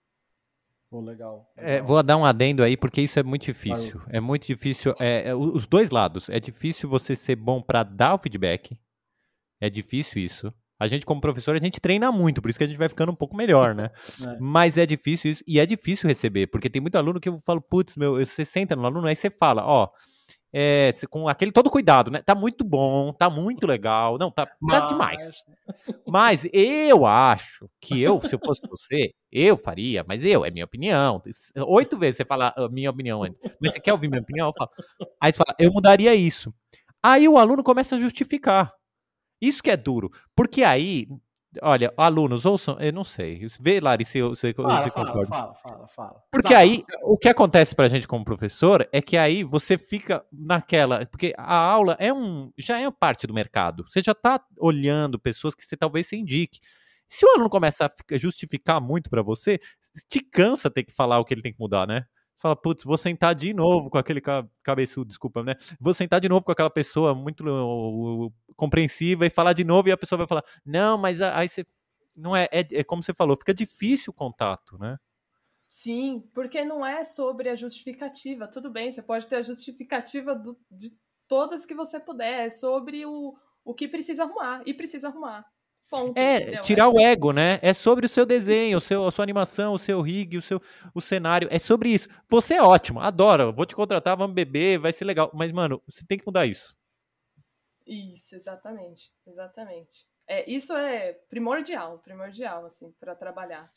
Oh, legal. legal. É, vou dar um adendo aí, porque isso é muito difícil. Valeu. É muito difícil. É, é, os dois lados. É difícil você ser bom para dar o feedback, é difícil isso. A gente, como professor, a gente treina muito, por isso que a gente vai ficando um pouco melhor, né? É. Mas é difícil isso, e é difícil receber, porque tem muito aluno que eu falo, putz, meu, você senta no aluno, aí você fala, ó, é, com aquele todo cuidado, né? Tá muito bom, tá muito legal, não, tá, tá Mas... tá demais. Mas eu acho que eu, se eu fosse você, eu faria, mas eu, é minha opinião. Oito vezes você fala a minha opinião antes, mas você quer ouvir minha opinião? Eu falo. Aí você fala, eu mudaria isso. Aí o aluno começa a justificar. Isso que é duro. Porque aí, olha, alunos, ouçam, eu não sei. Vê, Lari, se você fala, fala, fala, fala, fala. Porque fala. aí, o que acontece pra gente como professor é que aí você fica naquela. Porque a aula é um. já é parte do mercado. Você já tá olhando pessoas que você talvez se indique. Se o aluno começa a justificar muito para você, te cansa ter que falar o que ele tem que mudar, né? fala, putz, vou sentar de novo com aquele cabeçudo, desculpa, né? Vou sentar de novo com aquela pessoa muito compreensiva e falar de novo e a pessoa vai falar, não, mas aí você. Não é, é, é como você falou, fica difícil o contato, né? Sim, porque não é sobre a justificativa. Tudo bem, você pode ter a justificativa do, de todas que você puder, é sobre o, o que precisa arrumar, e precisa arrumar. Ponto, é, entendeu? tirar o ego, né? É sobre o seu desenho, o seu, a sua animação, o seu rig, o seu o cenário. É sobre isso. Você é ótimo, adora. Vou te contratar, vamos beber, vai ser legal. Mas, mano, você tem que mudar isso. Isso, exatamente. Exatamente. É, isso é primordial, primordial, assim, para trabalhar.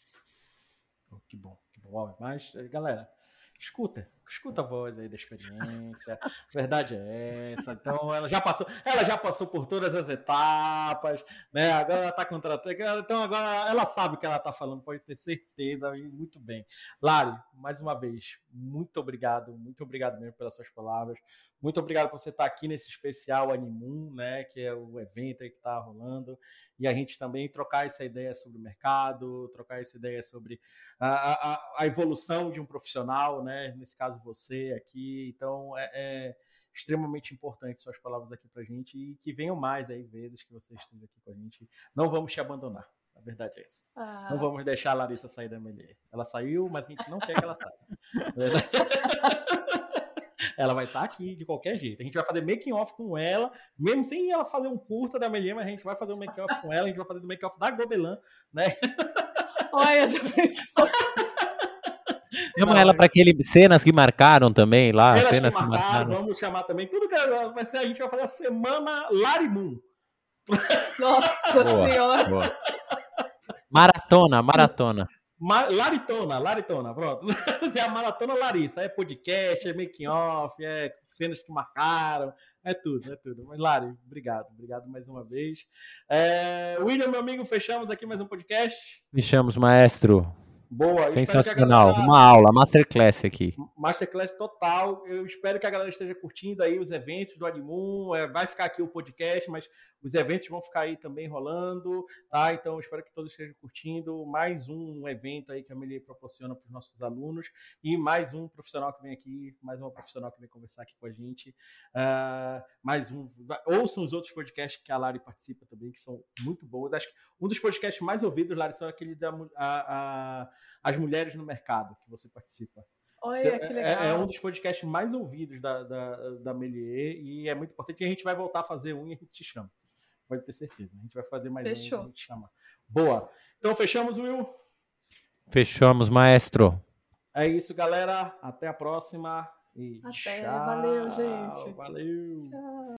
Oh, que bom, que bom. Mas, galera, escuta, escuta a voz aí da experiência. Verdade é essa. Então ela já passou, ela já passou por todas as etapas, né? Agora ela está contratando, então agora ela sabe o que ela está falando, pode ter certeza, muito bem. Lari, mais uma vez, muito obrigado, muito obrigado mesmo pelas suas palavras. Muito obrigado por você estar aqui nesse especial Animum, né, que é o evento que está rolando, e a gente também trocar essa ideia sobre o mercado, trocar essa ideia sobre a, a, a evolução de um profissional, né, nesse caso você aqui. Então, é, é extremamente importante suas palavras aqui para a gente e que venham mais aí vezes que você esteja aqui com a gente. Não vamos te abandonar. A verdade é essa. Ah. Não vamos deixar a Larissa sair da Melier. Ela saiu, mas a gente não quer que ela saia. ela vai estar tá aqui de qualquer jeito. A gente vai fazer making off com ela, mesmo sem ela fazer um curta da Melier, mas a gente vai fazer um making off com ela, a gente vai fazer o um making off da Gobelan, né? Olha, já pensou. Chama ela para aquele cenas que marcaram também lá. Cenas, cenas que, marcaram, que marcaram. Vamos chamar também. Tudo que vai ser, a gente vai fazer a semana Larimum. Nossa boa, senhora. Boa. Maratona, maratona. Laritona, Laritona, pronto. É a Maratona Larissa. É podcast, é making off, é cenas que marcaram, é tudo, é tudo. Mas, Lari, obrigado, obrigado mais uma vez. É, William, meu amigo, fechamos aqui mais um podcast. Fechamos, maestro. Boa. Sensacional. Galera... Uma aula, masterclass aqui. Masterclass total. Eu espero que a galera esteja curtindo aí os eventos do Animum. É, vai ficar aqui o podcast, mas os eventos vão ficar aí também rolando, tá? Então, espero que todos estejam curtindo. Mais um evento aí que a Meli proporciona para os nossos alunos e mais um profissional que vem aqui, mais uma profissional que vem conversar aqui com a gente. Uh, mais um. Ouçam os outros podcasts que a Lari participa também, que são muito bons. Acho que um dos podcasts mais ouvidos, Lari, são aquele da a, a, As Mulheres no Mercado, que você participa. Olha, que legal. É, é, um dos podcasts mais ouvidos da, da, da Melier e é muito importante. E a gente vai voltar a fazer um e a gente te chama pode ter certeza. A gente vai fazer mais Fechou. um, a gente chama. Boa. Então fechamos, Will? Fechamos, maestro. É isso, galera. Até a próxima. E Até. Tchau. Valeu, gente. Valeu. Tchau.